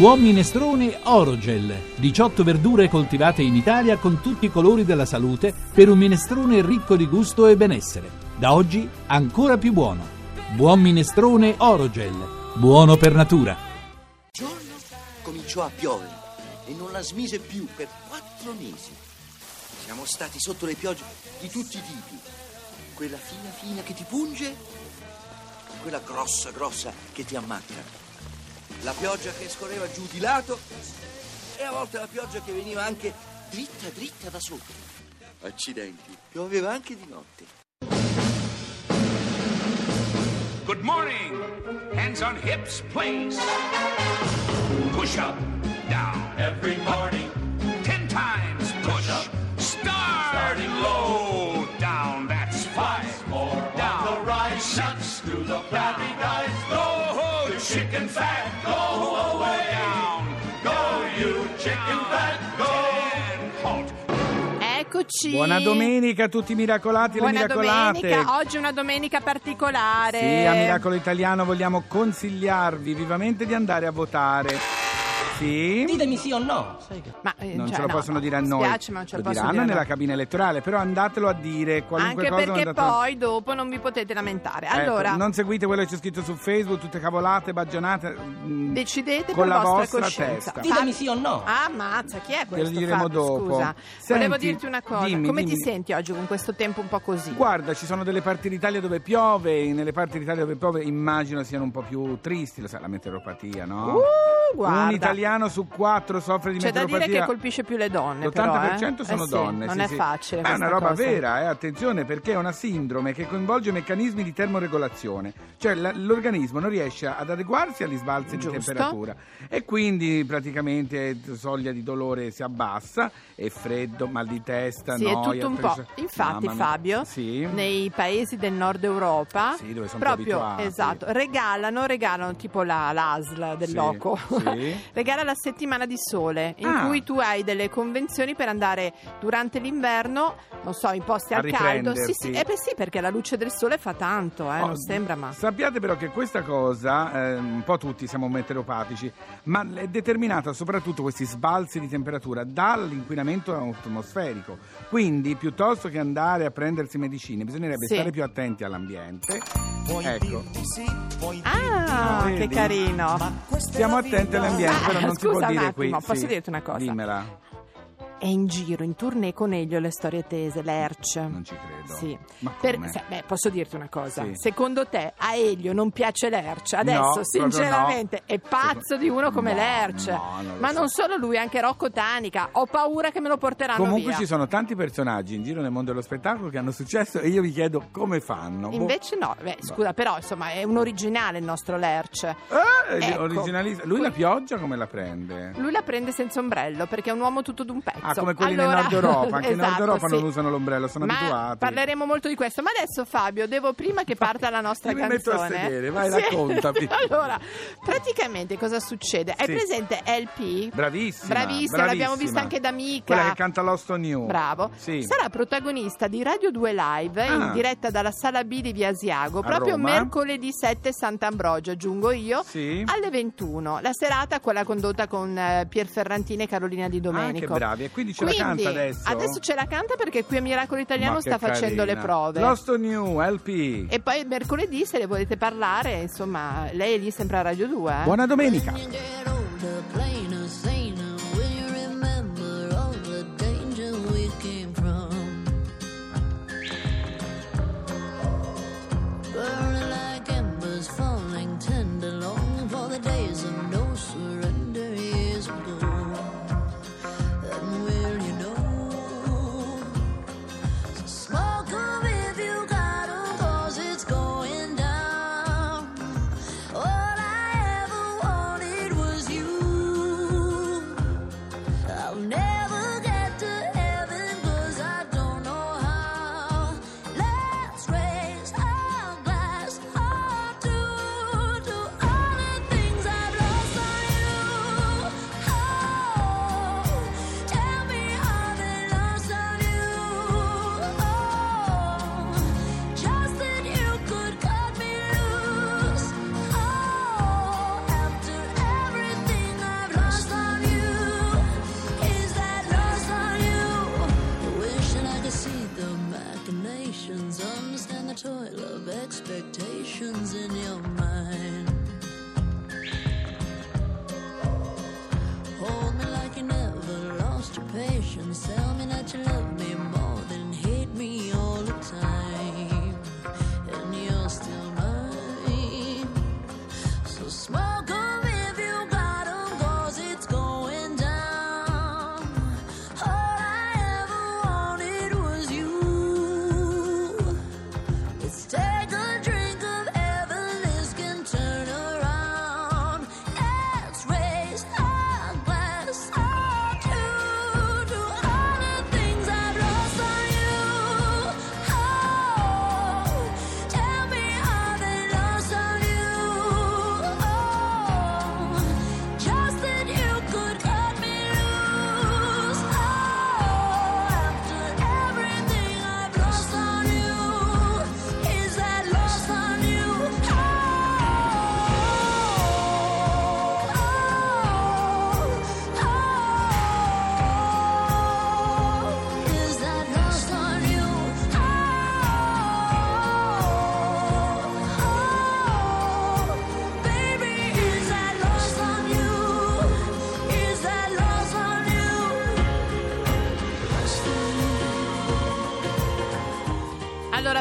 Buon minestrone Orogel. 18 verdure coltivate in Italia con tutti i colori della salute per un minestrone ricco di gusto e benessere. Da oggi ancora più buono. Buon minestrone Orogel. Buono per natura. Un giorno cominciò a piovere e non la smise più per quattro mesi. Siamo stati sotto le piogge di tutti i tipi. Quella fina fina che ti punge quella grossa grossa che ti ammacca. La pioggia che scorreva giù di lato e a volte la pioggia che veniva anche dritta dritta da sotto. Accidenti, pioveva anche di notte. Good morning. Hands on hips, please. Push up, down. Every morning. Eccoci. Buona domenica a tutti i miracolati e le Buona miracolate. domenica, oggi è una domenica particolare. Sì, a Miracolo Italiano vogliamo consigliarvi vivamente di andare a votare. Sì. Ditemi sì o no. Ma, eh, Non cioè, ce lo no, possono no, dire a mi noi. spiace, ma non ce lo, lo diranno dire. nella cabina elettorale, però andatelo a dire qualunque Anche cosa. perché andate- poi dopo non vi potete lamentare. Ecco, Allora, non seguite quello che c'è scritto su Facebook, tutte cavolate, bagionate. mm, decidete con per la vostra vostra coscienza. testa. Ditemi sì o no. Ah, mazza, chi è Te lo questo? diremo Fabio? dopo. Scusa, Senti, volevo dirti una cosa. dimmi, Come dimmi. ti senti oggi con questo tempo un po' così? Guarda, ci sono delle parti d'Italia dove piove, e nelle parti d'Italia dove piove immagino siano un po' più tristi, lo sai, la meteoropatia, no? Uh, guarda. Un italiano su quattro soffre di C'è da dire che colpisce più le donne, L'80% però, eh? sono Eh sì, donne. Non sì, è sì. facile. Ma è una roba cosa. vera, eh, attenzione, perché è una sindrome che coinvolge meccanismi di termoregolazione. Cioè l'organismo non riesce ad adeguarsi agli sbalzi Giusto. di temperatura e quindi praticamente la soglia di dolore si abbassa, è freddo, mal di testa, Sì, è noia, tutto un po'. Infatti. Fabio, Sì. nei paesi del nord Europa, Sì, dove sono proprio abituati. esatto, regalano, regalano tipo la, l'ASL del Sì, loco, sì. regala la settimana di sole in Ah. cui tu hai delle convenzioni per andare durante l'inverno, non so, in posti A al caldo. Sì, sì, eh beh sì, perché la luce del sole fa tanto, eh, Oh, non sembra, ma. Sappiate però che questa cosa, eh, un po' tutti siamo meteoropatici, ma è determinata soprattutto questi sbalzi di temperatura dall'inquinamento atmosferico. Quindi piuttosto che andare a prendersi medicine, bisognerebbe Sì. stare più attenti all'ambiente. Ecco, Ah, Vedi? che carino. stiamo attenti all'ambiente, Ah, però non si scusa può dire qui. attimo, posso dirti una cosa? Dimmela, È in giro, in tournée con Elio le storie tese, l'Erc. non ci credo. Sì. Ma Per- se- beh, posso dirti una cosa? Sì. Secondo te a Elio non piace l'Erc? Adesso, No, sinceramente, no. è pazzo di uno come No, l'Erc. no, non Ma so. non solo lui, anche Rocco Tanica. Ho paura che me lo porteranno Comunque via. ci sono tanti personaggi in giro nel mondo dello spettacolo che hanno successo e io mi chiedo come fanno. Boh. Invece no, beh, scusa, però insomma è un originale il nostro Lerch. Eh, Ecco. originalista. Lui la pioggia come la prende? Lui la prende senza ombrello perché è un uomo tutto d'un pezzo. Ah, come quelli Allora- nel Nord Europa. Anche in Nord Esatto, Europa sì. non usano l'ombrello, sono Ma abituati. parleremo molto di questo. Ma adesso, Fabio, devo prima che parta la nostra Ti rimetto a canzone. sedere, vai, raccontami. allora, praticamente cosa succede? Hai Sì. presente LP? Bravissima. Bravissima, l'abbiamo vista anche da Mica. Quella che canta Lost on You. Bravo. Sì. Sarà protagonista di Radio 2 Live Ah. in diretta dalla Sala B di Via Asiago A proprio Roma. mercoledì 7 Sant'Ambrogio, aggiungo io, Sì. alle 21. La serata quella condotta con eh, Pier Ferrantini e Carolina Di Domenico. Ah, che bravi. E quindi ce la Quindi, canta adesso? Adesso ce la canta perché qui a Miracolo Italiano Ma sta che facendo le carina. prove. Lost on You, LP. E poi mercoledì, se le volete parlare, insomma, lei è lì sempre a Radio 2. eh? Buona domenica.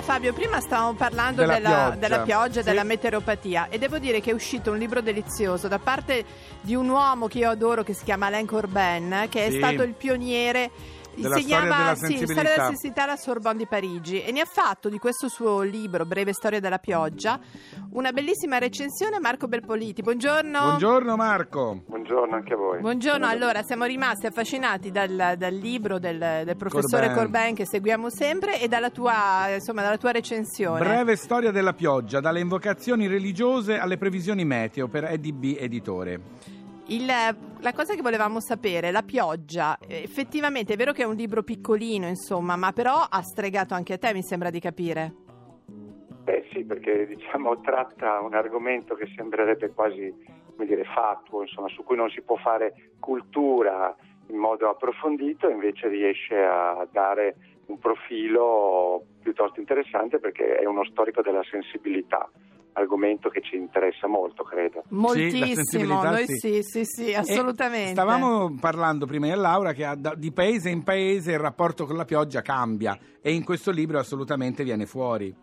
Fabio, prima stavamo parlando Della della, pioggia. della pioggia e Sì. della meteoropatia e devo dire che è uscito un libro delizioso da parte di un uomo che io adoro che si chiama Alain Corbin, che è Sì. stato il pioniere Della insegnava storia della sì, storia sensibilità. della sensibilità alla Sorbonne di Parigi e ne ha fatto di questo suo libro Breve storia della pioggia una bellissima recensione Marco Belpoliti. Buongiorno. Buongiorno Marco. Buongiorno anche a voi. Buongiorno, allora siamo rimasti affascinati dal, dal libro del, del professore Corbin. Corbin. che seguiamo sempre e dalla tua, insomma, dalla tua recensione. Breve storia della pioggia, dalle invocazioni religiose alle previsioni meteo per EDB Editore. Il- la cosa che volevamo sapere, la pioggia, effettivamente è vero che è un libro piccolino, insomma, ma però ha stregato anche a te, mi sembra di capire. Beh sì, perché diciamo tratta un argomento che sembrerebbe quasi dire, fatuo, insomma, su cui non si può fare cultura in modo approfondito, invece riesce a dare un profilo piuttosto interessante perché è uno storico della sensibilità, argomento che ci interessa molto, credo. Moltissimo, sensibilità, noi sì. sì, sì, sì, E assolutamente. stavamo parlando prima di Laura che di paese in paese il rapporto con la pioggia cambia e in questo libro assolutamente viene fuori.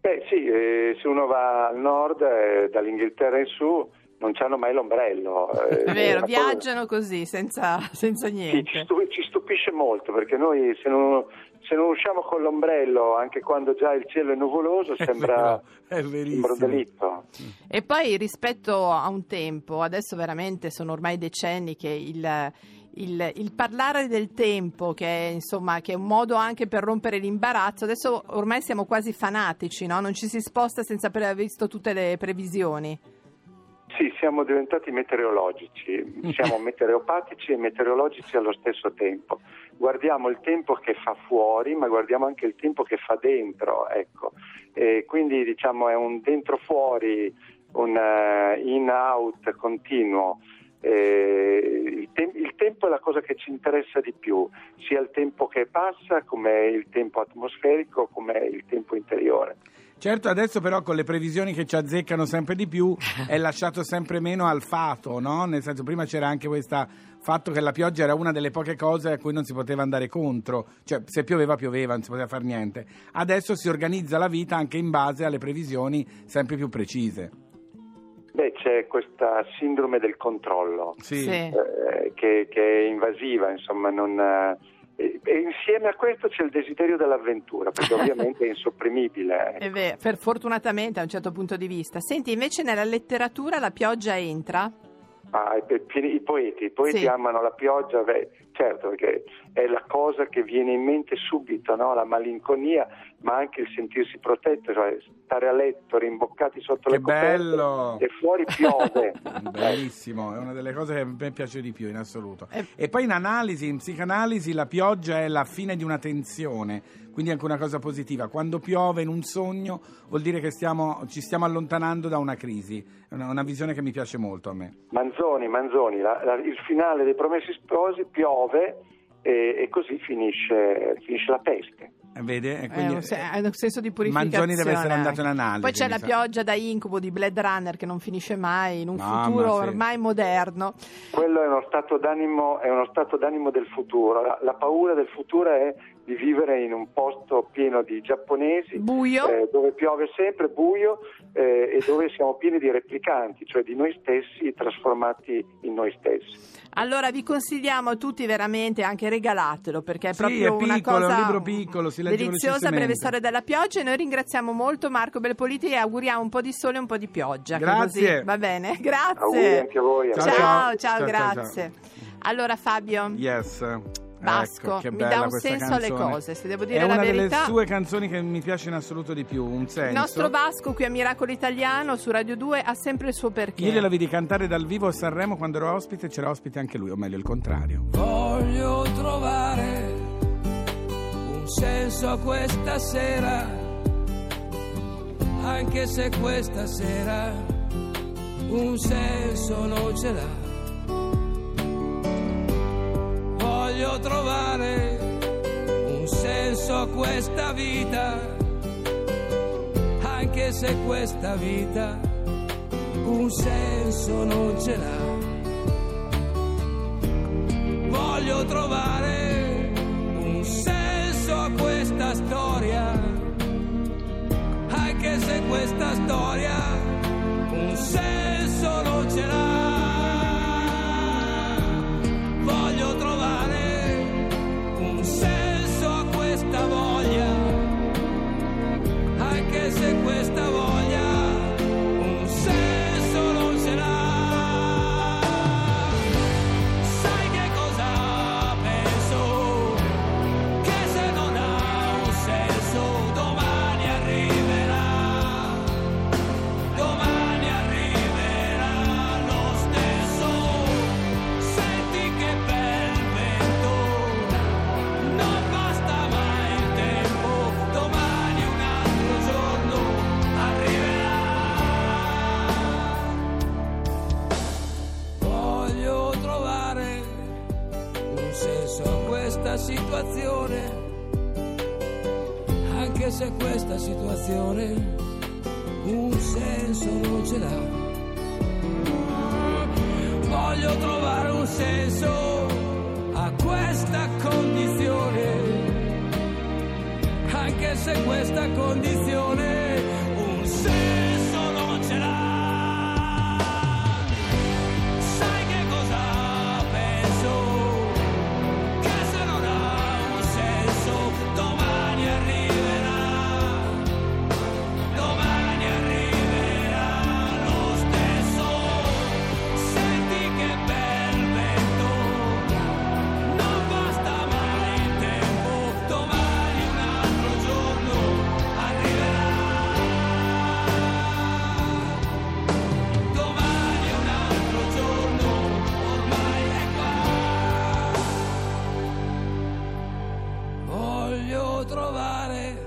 Beh sì, eh, se uno va al nord, eh, dall'Inghilterra in su, non c'hanno mai l'ombrello. eh, È vero, una cosa- viaggiano così, senza, senza Sì, ci, niente. stu- ci stupisce molto perché noi se non, se non usciamo con l'ombrello anche quando già il cielo è nuvoloso sembra, È vero, è verissimo. sembra un delitto. E poi rispetto a un tempo, adesso veramente sono ormai decenni che il, il- il parlare del tempo, che è, insomma, che è un modo anche per rompere l'imbarazzo, adesso ormai siamo quasi fanatici, no? non ci si sposta senza aver visto tutte le previsioni. Sì, siamo diventati meteorologici, siamo meteoropatici e meteorologici allo stesso tempo. Guardiamo il tempo che fa fuori, ma guardiamo anche il tempo che fa dentro, ecco. E quindi diciamo è un dentro-fuori, un eh, in-out continuo. Eh, il, tem- il tempo è la cosa che ci interessa di più, sia il tempo che passa, come il tempo atmosferico, come il tempo interiore. Certo, adesso però con le previsioni che ci azzeccano sempre di più è lasciato sempre meno al fato, no? Nel senso, prima c'era anche questo fatto che la pioggia era una delle poche cose a cui non si poteva andare contro, cioè se pioveva pioveva, non si poteva fare niente. Adesso si organizza la vita anche in base alle previsioni sempre più precise. Beh, c'è questa sindrome del controllo. Sì. Eh, che, che è invasiva, insomma, non, eh, e, e insieme a questo c'è il desiderio dell'avventura, perché ovviamente è insopprimibile. È vero, per, fortunatamente a un certo punto di vista. Senti, invece nella letteratura la pioggia entra? Ah, i, i poeti, i poeti Sì. amano la pioggia, beh, certo, perché è la cosa che viene in mente subito, no? la malinconia, ma anche il sentirsi protetto, cioè stare a letto rimboccati sotto Che le coperte bello! e fuori piove. Bellissimo, è una delle cose che a me piace di più in assoluto. Eh. E poi in analisi, in psicanalisi, la pioggia è la fine di una tensione, quindi anche una cosa positiva. Quando piove in un sogno vuol dire che stiamo- ci stiamo allontanando da una crisi, è una, una visione che mi piace molto a me. Manzoni, Manzoni, la- la- il finale dei Promessi Sposi piove e, e così finisce, finisce la peste. Eh, Vede? È quindi- un, se- è un senso di purificazione. Manzoni deve essere andato in analisi. Poi c'è la sa. pioggia da incubo di Blade Runner che non finisce mai in un Mamma, futuro sì. ormai moderno. Quello è uno stato d'animo, è uno stato d'animo del futuro. La, la paura del futuro è di vivere in un posto pieno di giapponesi, Buio. eh, dove piove sempre, buio eh, e dove siamo pieni di replicanti, cioè di noi stessi trasformati in noi stessi. Allora vi consigliamo a tutti veramente, anche regalatelo perché è Sì, proprio è una piccolo, è un cosa libro piccolo, si legge deliziosa, breve storia della pioggia e noi ringraziamo molto Marco Belpoliti e auguriamo un po' di sole e un po' di pioggia. Grazie. così va bene, grazie. Auguri anche a voi. Ciao, Ciao, ciao, ciao. Ciao, ciao, grazie. Allora Fabio, Yes. Vasco, Ecco, mi dà un senso alle canzone. cose, se devo dire è la una verità. delle sue canzoni che mi piace in assoluto di più, un senso. Il nostro Vasco qui a Miracolo Italiano su Radio 2 ha sempre il suo perché. Io gliela vidi cantare dal vivo a Sanremo quando ero ospite, c'era ospite anche lui, o meglio il contrario. Voglio trovare un senso a questa sera, anche se questa sera un senso non ce l'ha. trovare un senso a questa vita, anche se questa vita un senso non ce l'ha. Voglio trovare un senso a questa storia, anche se questa storia un senso non ce l'ha. senso a questa condizione, anche se questa condizione trovare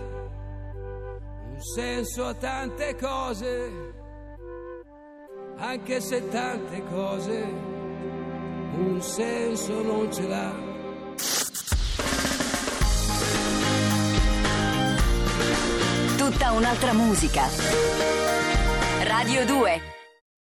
un senso a tante cose, anche se tante cose un senso non ce l'ha. Tutta un'altra musica. Radio 2